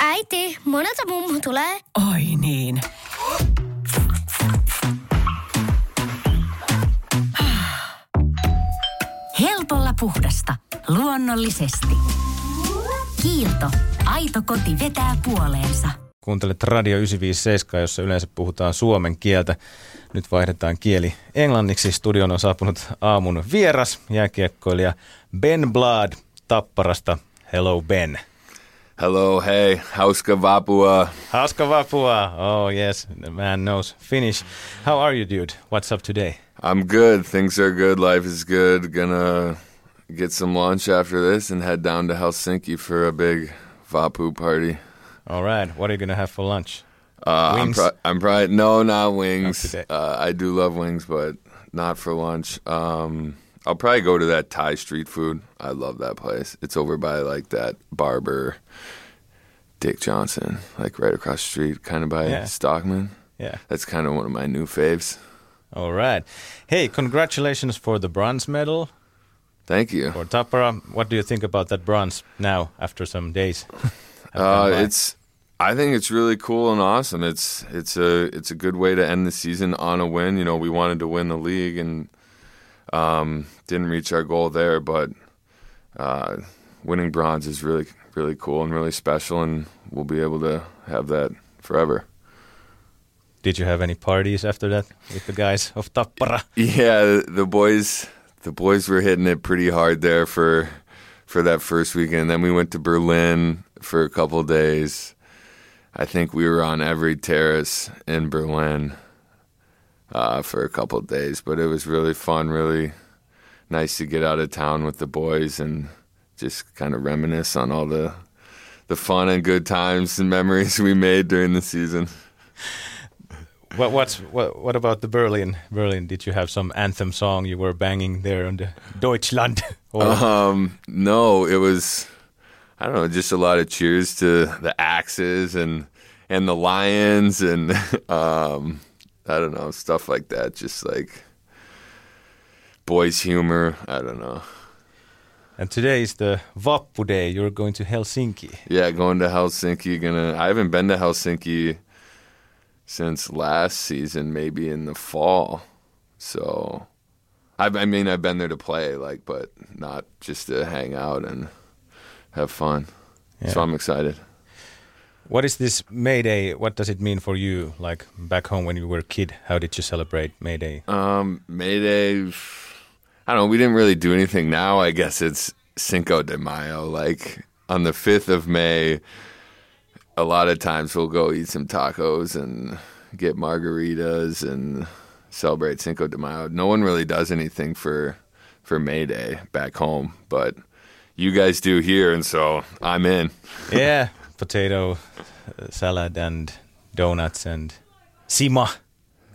Äiti, monelta mummu tulee? Oi niin. Helpolla puhdasta. Luonnollisesti. Kiilto. Aito koti vetää puoleensa. Kuuntelet Radio 957, jossa yleensä puhutaan suomen kieltä. Nyt vaihdetaan kieli englanniksi. Studion on saapunut aamun vieras, jääkiekkoilija Ben Blad Tapparasta. Hello Ben. Hello, hey, hauska vapua. Hauska vapua. Oh yes, the man knows Finnish. How are you, dude? What's up today? I'm good. Things are good. Life is good. Gonna get some lunch after this and head down to Helsinki for a big vapu party. All right. What are you gonna have for lunch? Uh, I'm, pro- I'm probably no, not wings. today. uh, I do love wings, but not for lunch. Um, I'll probably go to that Thai street food. I love that place. It's over by like that barber, Dick Johnson, like right across the street, kind of by Yeah. Stockmann. Yeah. That's kind of one of my new faves. All right. Hey, congratulations for the bronze medal Thank you. for Tappara. What do you think about that bronze now after some days? Uh, it's I think it's really cool and awesome. It's it's a it's a good way to end the season on a win. You know, we wanted to win the league and um, didn't reach our goal there, but uh, winning bronze is really really cool and really special, and we'll be able to have that forever. Did you have any parties after that with the guys of Tappara? Yeah, the boys the boys were hitting it pretty hard there for for that first weekend. Then we went to Berlin for a couple of days. I think we were on every terrace in Berlin uh, for a couple of days, but it was really fun, really nice to get out of town with the boys and just kind of reminisce on all the the fun and good times and memories we made during the season. What what's what what about the Berlin? Berlin, did you have some anthem song you were banging there on the Deutschland? Or Um, no, it was I don't know, just a lot of cheers to the Axes and and the Lions and um, I don't know stuff like that. Just like boys' humor. I don't know. and today is the Vappu Day. You're going to Helsinki. Yeah, going to Helsinki. Gonna. I haven't been to Helsinki since last season, maybe in the fall. So, I, I mean, I've been there to play, like, but not just to hang out and have fun. So I'm excited. What is this May Day? What does it mean for you? Like back home when you were a kid, how did you celebrate May Day? Um, May Day, I don't know. We didn't really do anything. Now I guess it's Cinco de Mayo. Like on the fifth of May, a lot of times we'll go eat some tacos and get margaritas and celebrate Cinco de Mayo. No one really does anything for for May Day back home, but you guys do here, and so I'm in. yeah, potato uh, salad and donuts and sima.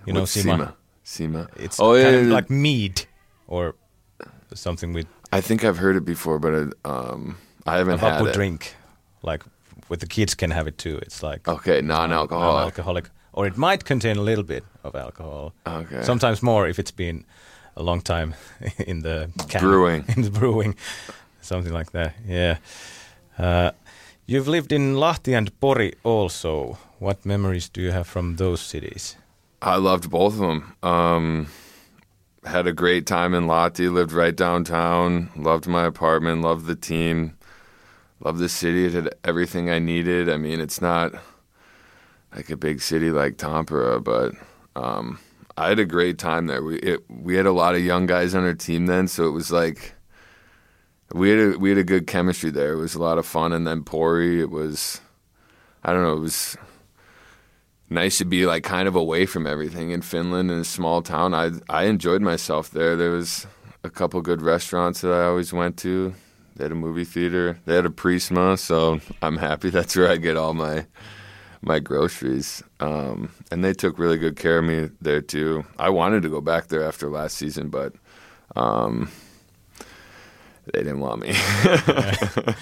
You know What's sima? Sima. Sima. It's oh kind yeah, like mead or something with I think I've heard it before, but it, um, I haven't had it. drink. Like with the kids can have it too. It's like Okay, non-alcoholic. non-alcoholic, or it might contain a little bit of alcohol. Okay. Sometimes more if it's been a long time in the can, Brewing. in the brewing, something like that. Yeah. Uh, you've lived in Lahti and Pori also. What memories do you have from those cities? I loved both of them. Um, had a great time in Lahti. Lived right downtown. Loved my apartment. Loved the team. Loved the city. It had everything I needed. I mean, it's not like a big city like Tampere, but um, I had a great time there. We it, we had a lot of young guys on our team then, so it was like we had a, we had a good chemistry there. It was a lot of fun. And then Pori, it was I don't know, it was nice to be like kind of away from everything in Finland in a small town. I I enjoyed myself there. There was a couple good restaurants that I always went to. They had a movie theater. They had a Prisma, so I'm happy that's where I get all my my groceries. Um, and they took really good care of me there too. I wanted to go back there after last season, but um, they didn't want me.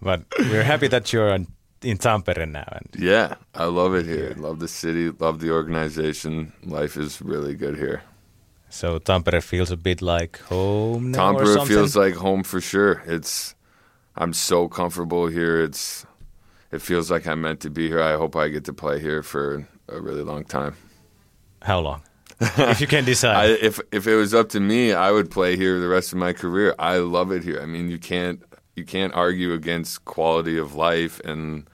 But we're happy that you're in, in Tampere now. And yeah, I love it here. Love the city. Love the organization. Life is really good here. So Tampere feels a bit like home now Tampere feels like home for sure. It's I'm so comfortable here. It's it feels like I'm meant to be here. I hope I get to play here for a really long time. How long? if you can decide. I, if if it was up to me, I would play here the rest of my career. I love it here. I mean, you can't you can't argue against quality of life and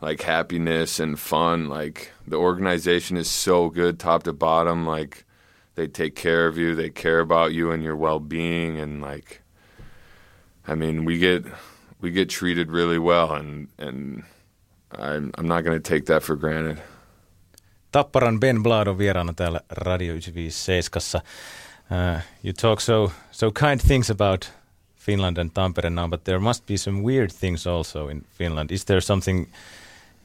like happiness and fun. Like the organization is so good, top to bottom. Like they take care of you, they care about you and your well being, and like, I mean, we get we get treated really well, and and I'm I'm not going to take that for granted. Tapparan Ben Blood on vieraana täällä Radio 957. Uh, you talk so so kind things about Finland and Tampere now, but there must be some weird things also in Finland. Is there something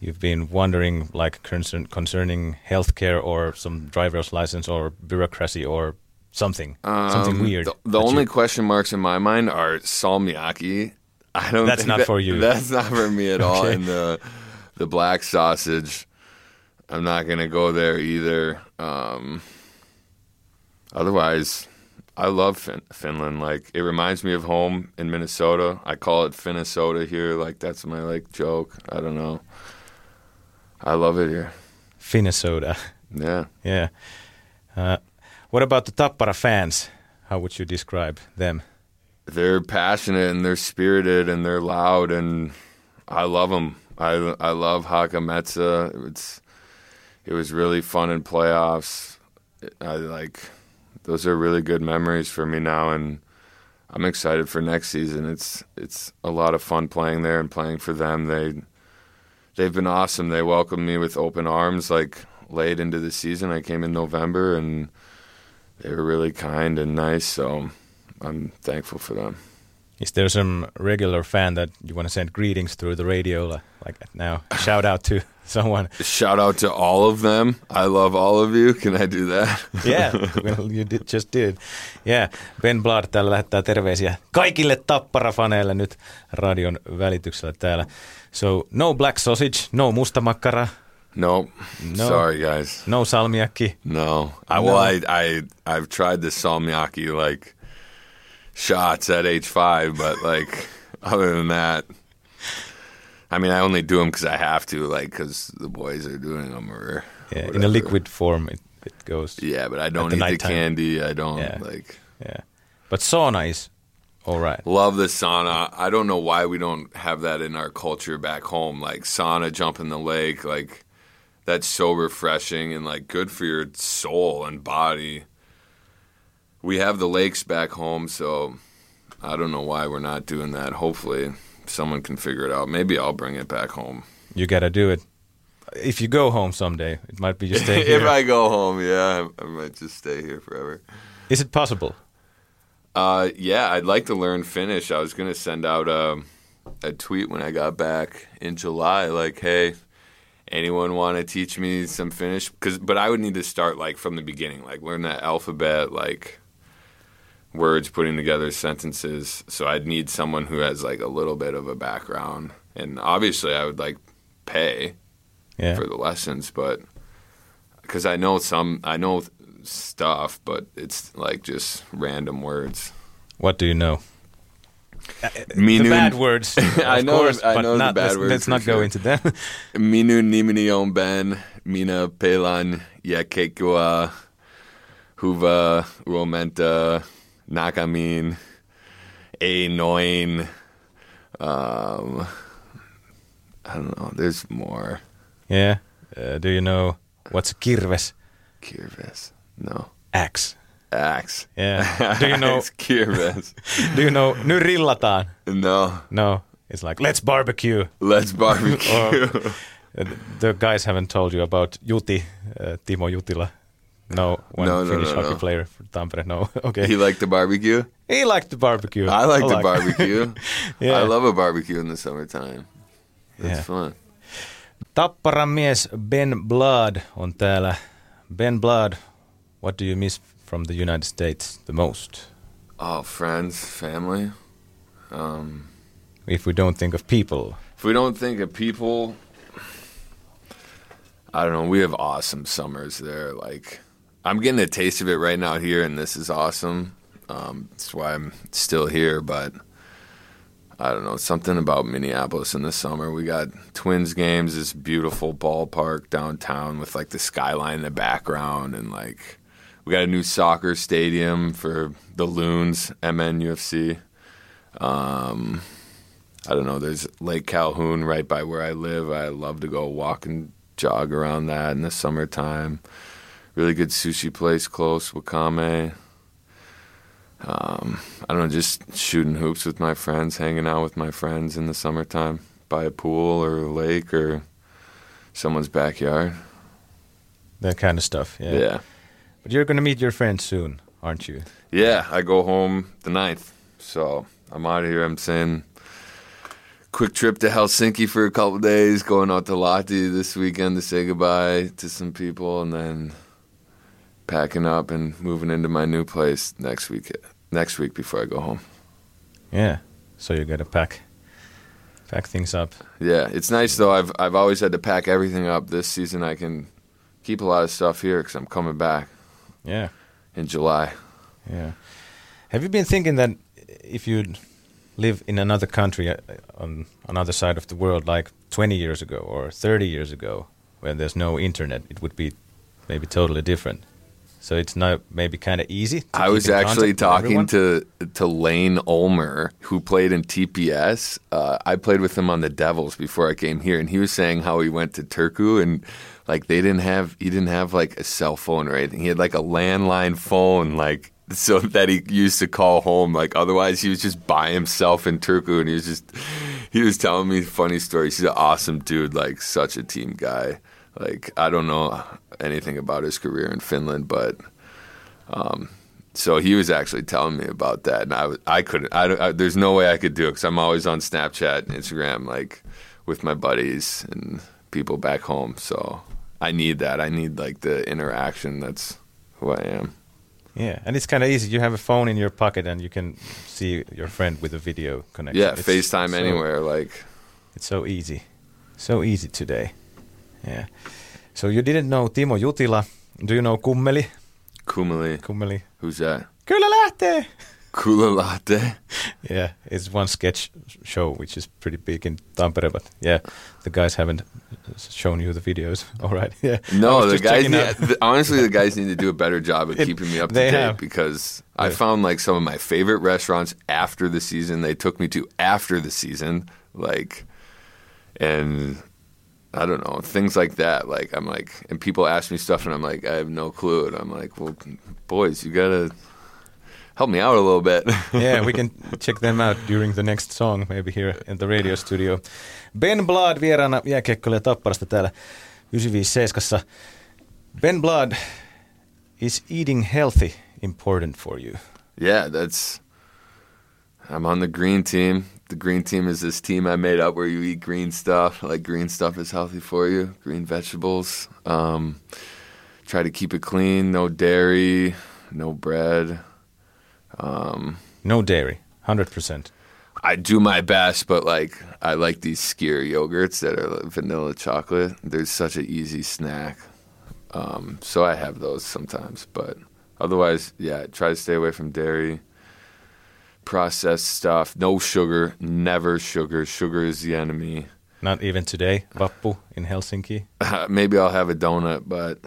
you've been wondering, like concern, concerning healthcare or some driver's license or bureaucracy or something, something Um, weird? The, the only you- question marks in my mind are salmiakki. I don't. That's not that- for you. That's not for me at all. And the the black sausage, I'm not gonna go there either. Um, otherwise, I love fin- Finland. Like it reminds me of home in Minnesota. I call it Finnesota here. Like that's my like joke. I don't know. I love it here. Finnesota. Yeah. Yeah. Uh, what about the Tappara fans? How would you describe them? they're passionate and they're spirited and they're loud and I love them. I I love Hakametsa. It's it was really fun in playoffs. I like those are really good memories for me now and I'm excited for next season. It's it's a lot of fun playing there and playing for them. They they've been awesome. They welcomed me with open arms like late into the season. I came in November and they were really kind and nice, so I'm thankful for them. Is there some regular fan that you want to send greetings through the radio li- like now? Shout out to someone. Shout out to all of them. I love all of you. Can I do that? Yeah, well, you did, just did. Yeah, Ben Blood täällä lähettää terveisiä kaikille Tappara-faneille nyt radion välityksellä täällä. So, no black sausage, no mustamakkara, Nope. No. Sorry, guys. no salmiakki. No. I well, I I I've tried the salmiakki like shots at H5, but like other than that, I mean, I only do them because I have to, like because the boys are doing them or Yeah, in a liquid form it, it goes. Yeah, but I don't the eat the candy. I don't Yeah. like. Yeah. But sauna is all right. Love the sauna. I don't know why we don't have that in our culture back home. Like sauna, jump in the lake, like that's so refreshing and like good for your soul and body. We have the lakes back home, so I don't know why we're not doing that. Hopefully, someone can figure it out. Maybe I'll bring it back home. You gotta do it. If you go home someday, it might be you stay if. I go home, yeah, I, I might just stay here forever. Is it possible? Uh, yeah, I'd like to learn Finnish. I was gonna send out a, a tweet when I got back in July, like, "Hey, anyone want to teach me some Finnish?" Because, but I would need to start like from the beginning, like learn that alphabet, like words, putting together sentences. So I'd need someone who has like a little bit of a background, and obviously, I would like pay Yeah. for the lessons, but because I know some, I know stuff, but it's like just random words. What do you know? Minun, the bad words, I know- course, I but know the bad let's, words let's for not go sure. into them. minun nimeni on Ben, mina pelan ja kekua, huva, uomenta, nakamin, ei noin. Um, I don't know. There's more. yeah. Uh, do you know what's kirves? Kirves. No. Axe. Axe. Yeah. Do you know? Kirves. do you know? Nyt rillataan. No. No. It's like let's barbecue. Let's barbecue. Uh, the guys haven't told you about Juti, uh, Timo Jutila. No, one No, no, Finnish no, hockey no. player for Tampere. No, okay. he liked the barbecue. He liked the barbecue. I like the like- barbecue. Yeah. I love a barbecue in the summertime. That's Yeah. fun. Tapparan mies Ben Blood on täällä. Ben Blood, what do you miss from the United States the most? Oh, friends, family. Um, If we don't think of people. if we don't think of people, I don't know. We have awesome summers there. Like, I'm getting a taste of it right now here, and this is awesome. Um, that's why I'm still here. But I don't know something about Minneapolis in the summer. We got Twins games, this beautiful ballpark downtown with like the skyline in the background, and like we got a new soccer stadium for the Loons, MNUFC. Um, I don't know. There's Lake Calhoun right by where I live. I love to go walk and jog around that in the summertime. Really good sushi place close, Wakame. Um, I don't know, just shooting hoops with my friends, hanging out with my friends in the summertime by a pool or a lake or someone's backyard. That kind of stuff. Yeah. Yeah. But you're going to meet your friends soon, aren't you? Yeah, I go home the 9th. So I'm out of here. I'm saying quick trip to Helsinki for a couple days, going out to Lahti this weekend to say goodbye to some people, and then packing up and moving into my new place next week. Next week before I go home. Yeah. So you got to pack pack things up. Yeah, it's nice though. I've I've always had to pack everything up. This season I can keep a lot of stuff here because I'm coming back Yeah. in July. Yeah. Have you been thinking that if you'd live in another country uh, on another side of the world, like 20 years ago or 30 years ago, when there's no internet, it would be maybe totally different. So it's not maybe kind of easy. to I was actually talking to to Layne Ulmer, who played in TPS. Uh, I played with him on the Devils before I came here, and he was saying how he went to Turku and like they didn't have he didn't have like a cell phone or anything. He had like a landline phone, like so that he used to call home. Like otherwise, he was just by himself in Turku, and he was just he was telling me funny stories. He's an awesome dude, like such a team guy. Like I don't know anything about his career in Finland, but um, so he was actually telling me about that, and I I couldn't. I, I there's no way I could do it because I'm always on Snapchat and Instagram, like with my buddies and people back home. So I need that. I need like the interaction. That's who I am. Yeah, and it's kind of easy. You have a phone in your pocket and you can see your friend with a video connection. Yeah, It's FaceTime so- anywhere. Like It's so easy. So easy today. Yeah. So you didn't know Timo Jutila. Do you know Kummeli? Kumali. Kummeli. Who's that? Kyllä lähtee! Kula latte. Yeah, it's one sketch show which is pretty big in Tampere, but yeah, the guys haven't shown you the videos. All right, yeah. No, the guys. Need, the, honestly, the guys need to do a better job of keeping me up to date have. because I found like some of my favorite restaurants after the season. They took me to after the season, like, and I don't know things like that. Like I'm like, and people ask me stuff, and I'm like, I have no clue, and I'm like, well, boys, you gotta help me out a little bit. yeah, we can check them out during the next song, maybe here in the radio studio. Ben Blood vieraana jääkiekkoilija Tapparasta täällä 957. Ben Blood, is eating healthy important for you? Yeah, that's. I'm on the green team. The green team is this team I made up where you eat green stuff. Like green stuff is healthy for you. Green vegetables. Um, try to keep it clean. No dairy. No bread. Um, No dairy, 100%. I do my best, but like I like these skyr yogurts that are like vanilla chocolate. They're such an easy snack. Um, so I have those sometimes, but otherwise, yeah, try to stay away from dairy, processed stuff, no sugar, never sugar. Sugar is the enemy. Not even today, Vappu in Helsinki. Maybe I'll have a donut, but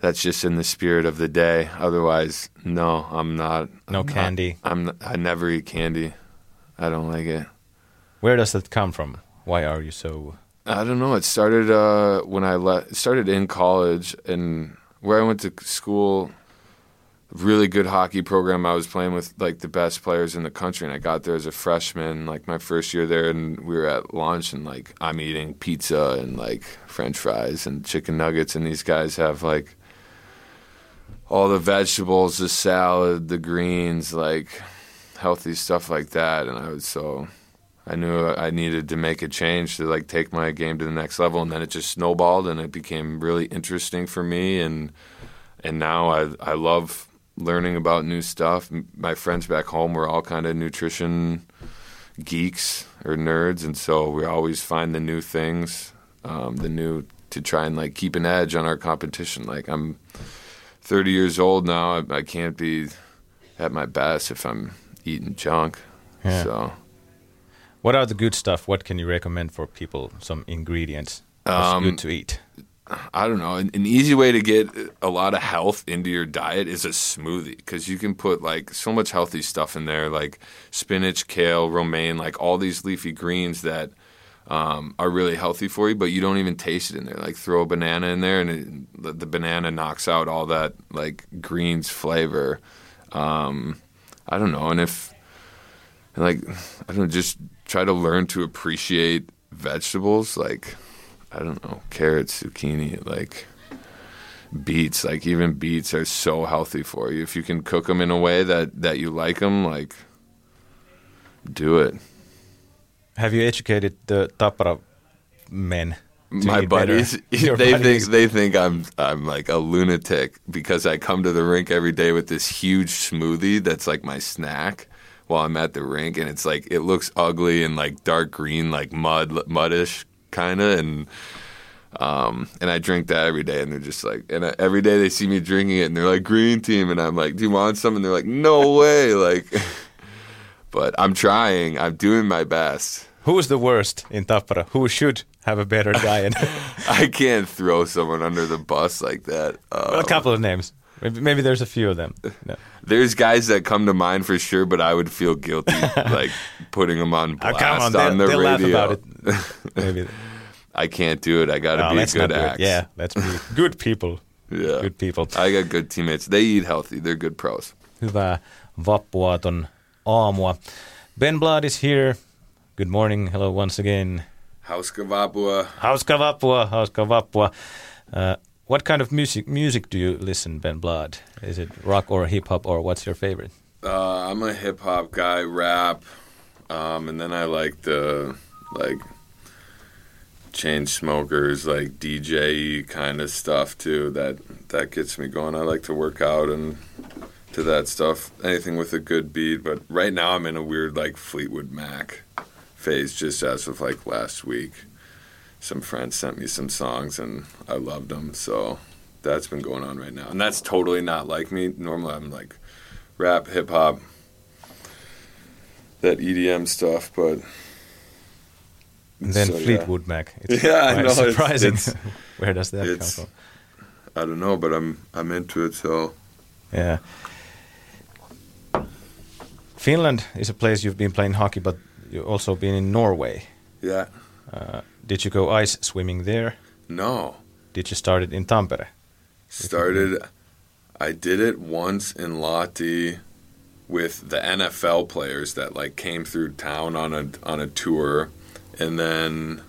that's just in the spirit of the day. Otherwise, no, I'm not. No I'm not- candy. I'm. I never eat candy. I don't like it. Where does that come from? Why are you so... I don't know. It started uh, when I left. Started in college, and where I went to school. Really good hockey program. I was playing with like the best players in the country, and I got there as a freshman, like my first year there, and we were at lunch, and like I'm eating pizza and like French fries and chicken nuggets, and these guys have like all the vegetables, the salad, the greens, like healthy stuff like that, and I was so I knew I needed to make a change to like take my game to the next level, and then it just snowballed, and it became really interesting for me, and and now I I love learning about new stuff. My friends back home were all kind of nutrition geeks or nerds, and so we always find the new things, um, the new to try and like keep an edge on our competition. Like I'm 30 years old now. I, I can't be at my best if I'm eating junk. Yeah. So What are the good stuff? What can you recommend for people? Some ingredients that's Um, good to eat. I don't know. An, an easy way to get a lot of health into your diet is a smoothie because you can put like so much healthy stuff in there, like spinach, kale, romaine, like all these leafy greens that um, are really healthy for you, but you don't even taste it in there. Like throw a banana in there, and it, the, banana knocks out all that like greens flavor. Um, I don't know, and if like I don't know, just try to learn to appreciate vegetables like I don't know, carrots, zucchini, like beets, like even beets are so healthy for you. If you can cook them in a way that that you like them, like do it. Have you educated the Tappara men? My buddies, they buddies? think they think I'm I'm like a lunatic because I come to the rink every day with this huge smoothie that's like my snack while I'm at the rink, and it's like it looks ugly and like dark green, like mud muddish kind of, and um, and I drink that every day, and they're just like, and I, every day they see me drinking it, and they're like green team, and I'm like, do you want some? And they're like, no way, like. But I'm trying. I'm doing my best. Who's the worst in Tappara? Who should have a better diet? I can't throw someone under the bus like that. well, a Um, couple of names. Maybe, maybe there's a few of them. No. There's guys that come to mind for sure, but I would feel guilty like putting them on Ah, blast come on, on they'll, the radio. about it. Maybe. I can't do it. I got to No, be a good act. Yeah, let's be good people. yeah. Good people. I got good teammates. They eat healthy. They're good pros. Hyvää vappuaaton aamua. Ben Blood is here. Good morning. Hello once again. Hauska Vapua. Hauska vappua, hauska vappua. Uh, what kind of music music do you listen, Ben Blood? Is it rock or hip hop or what's your favorite? Uh, I'm a hip hop guy, rap, um, and then I like the like Chainsmokers, like DJ kind of stuff too. That that gets me going. I like to work out and to that stuff. Anything with a good beat. But right now I'm in a weird like Fleetwood Mac phase, just as of like last week. Some friends sent me some songs and I loved them, so that's been going on right now. And that's totally not like me. Normally I'm like rap, hip hop, that EDM stuff, but And then So, yeah. Fleetwood Mac. It's Yeah, I know, it's- surprising. it's- Where does that come from? I don't know, but I'm I'm into it. So Yeah. Finland is a place you've been playing hockey, but you've also been in Norway. yeah, Uh, did you go ice swimming there? no, Did you start it in Tampere? started. I did it once in Lahti with the NFL players that like came through town on a on a tour, and then,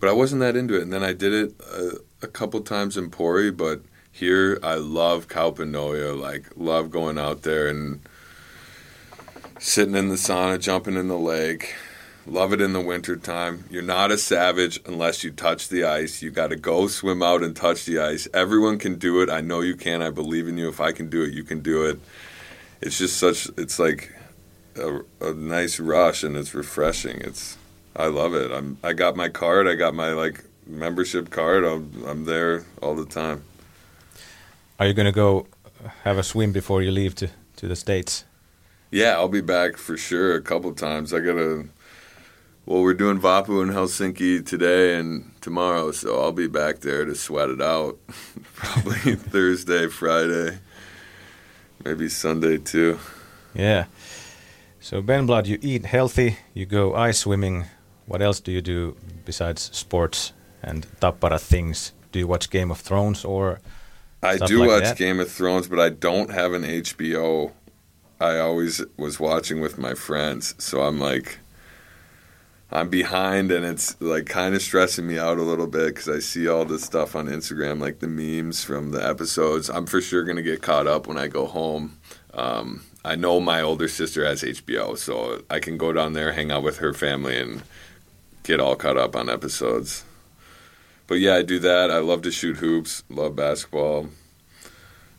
but I wasn't that into it. And then I did it a, a couple times in Pori, but here I love Kaupanoja. Like love going out there and sitting in the sauna, jumping in the lake. Love it in the wintertime. You're not a savage unless you touch the ice. You got to go swim out and touch the ice. Everyone can do it. I know you can. I believe in you. If I can do it, you can do it. It's just such. It's like a, a nice rush and it's refreshing. It's. I love it. I'm. I got my card. I got my like membership card. I'm, I'm there all the time. Are you going to go have a swim before you leave to, to the States? Yeah, I'll be back for sure a couple times. I gotta. Well, we're doing Vapu in Helsinki today and tomorrow, so I'll be back there to sweat it out. Probably Thursday, Friday, maybe Sunday too. Yeah. So, Ben Blood, you eat healthy, you go ice swimming. What else do you do besides sports and Tappara things? Do you watch Game of Thrones or I do like watch that. Game of Thrones, but I don't have an HBO. I always was watching with my friends, so I'm like, I'm behind, and it's like kind of stressing me out a little bit because I see all this stuff on Instagram, like the memes from the episodes. I'm for sure gonna get caught up when I go home. Um, I know my older sister has HBO, so I can go down there, hang out with her family, and get all caught up on episodes. But yeah, I do that. I love to shoot hoops, love basketball,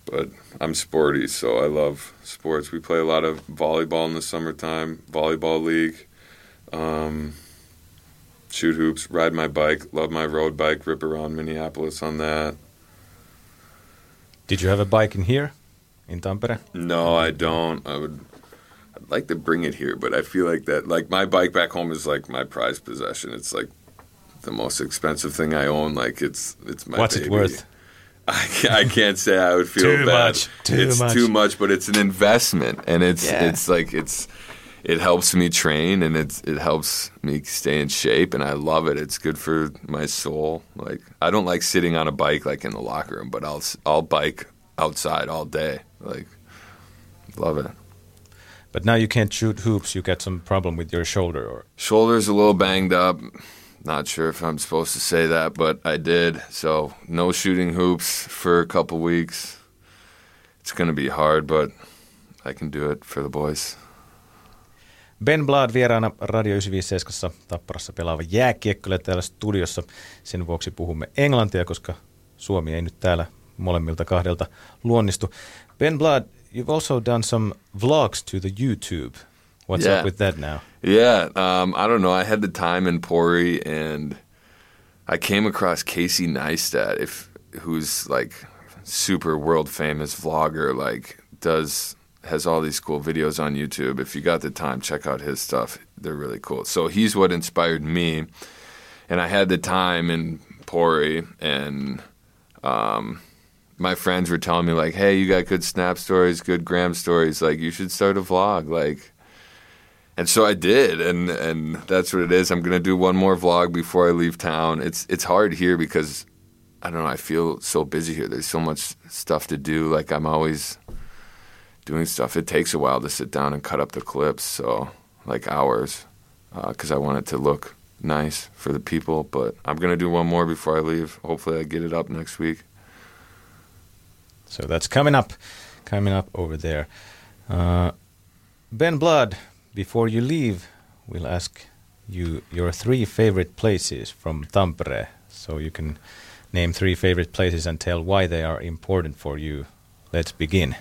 but I'm sporty, so I love sports. We play a lot of volleyball in the summertime, volleyball league, um, shoot hoops, ride my bike, love my road bike, rip around Minneapolis on that. Did you have a bike in here, in Tampere? No, I don't. I would. I'd like to bring it here, but I feel like that. Like my bike back home is like my prized possession. It's like the most expensive thing I own. Like it's it's my. What's baby. it worth? I can't, I can't say I would feel Too bad. much, too it's much. too much, but it's an investment, and it's Yeah. it's like it's it helps me train, and it's it helps me stay in shape, and I love it. It's good for my soul. Like I don't like sitting on a bike like in the locker room, but I'll I'll bike outside all day. Like love it. But now you can't shoot hoops. You got some problem with your shoulder, or Shoulder's a little banged up. Not sure if I'm supposed to say that, but I did. So no shooting hoops for a couple weeks. It's gonna be hard, but I can do it for the boys. Ben Blad vieraana Radio 957 Tapparassa pelaava jääkiekkoilija täällä studiossa. Sen vuoksi puhumme englantia, koska Suomi ei nyt täällä molemmilta kahdelta luonnistu. Ben Blad, you've also done some vlogs to the YouTube. What's Yeah. up with that now? Yeah, um, I don't know. I had the time in Pori, and I came across Casey Neistat, if who's like super world famous vlogger, like does has all these cool videos on YouTube. If you got the time, check out his stuff. They're really cool. So he's what inspired me, and I had the time in Pori, and um, my friends were telling me like, "Hey, you got good snap stories, good gram stories. Like, you should start a vlog." Like. And so I did, and and that's what it is. I'm gonna do one more vlog before I leave town. It's it's hard here because I don't know. I feel so busy here. There's so much stuff to do. Like I'm always doing stuff. It takes a while to sit down and cut up the clips, so like hours, because I want it to look nice for the people. But I'm gonna do one more before I leave. Hopefully, I get it up next week. So that's coming up, coming up over there. Uh, ben Blood, before you leave, we'll ask you your three favorite places from Tampere. So you can name three favorite places and tell why they are important for you. Let's begin.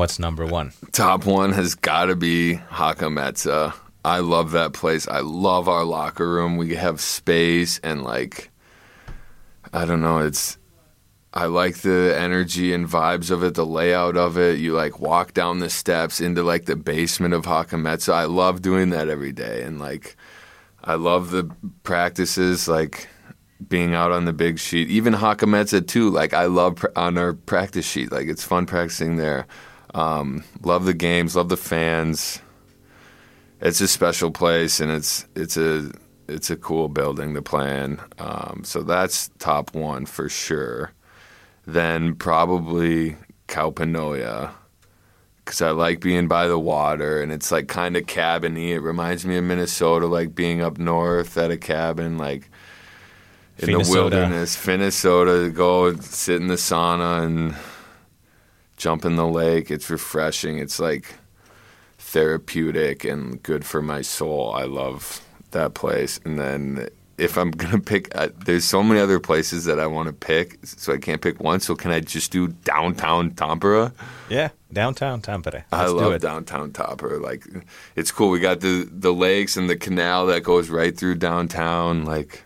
What's number one? Top one has got to be Hakametsa. I love that place. I love our locker room. We have space and like, I don't know. It's I like the energy and vibes of it, the layout of it. You like walk down the steps into like the basement of Hakametsa. I love doing that every day, and like, I love the practices like being out on the big sheet. Even Hakametsa too. Like I love pr- on our practice sheet. Like it's fun practicing there. Um, love the games. Love the fans. It's a special place, and it's it's a it's a cool building to play in. Um, so that's top one for sure. Then probably Kaupanoja because I like being by the water and it's like kind of cabiny. It reminds me of Minnesota, like being up north at a cabin, like in the wilderness. Minnesota, go sit in the sauna and jump in the lake. It's refreshing. It's like therapeutic and good for my soul. I love that place. And then if I'm gonna pick, uh, there's so many other places that I want to pick, so I can't pick one. So can I just do downtown Tampere? Yeah, downtown Tampere. I Let's do love downtown Tampere. Like, it's cool. We got the the lakes and the canal that goes right through downtown. Like,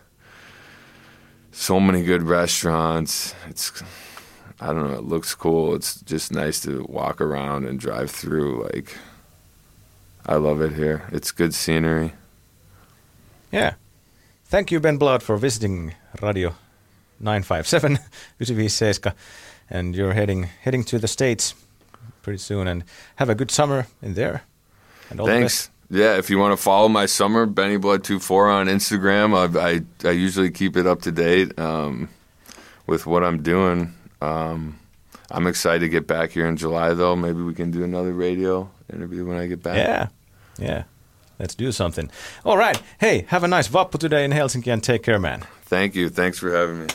so many good restaurants. It's, I don't know. It looks cool. It's just nice to walk around and drive through. Like, I love it here. It's good scenery. Yeah. Thank you, Ben Blood, for visiting Radio 957 957, and you're heading heading to the States pretty soon. And have a good summer in there. And all the Thanks. Yeah, if you want to follow my summer, Benny Blood 24 on Instagram, I, I I usually keep it up to date um, with what I'm doing. Um, I'm excited to get back here in July, though. Maybe we can do another radio interview when I get back. Yeah. Yeah. Let's do something. All right. Hey, have a nice Vappu today in Helsinki and take care, man. Thank you. Thanks for having me.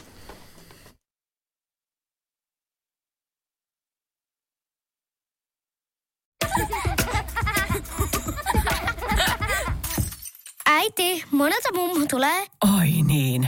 Äiti, monelta mummu tulee? Oi niin.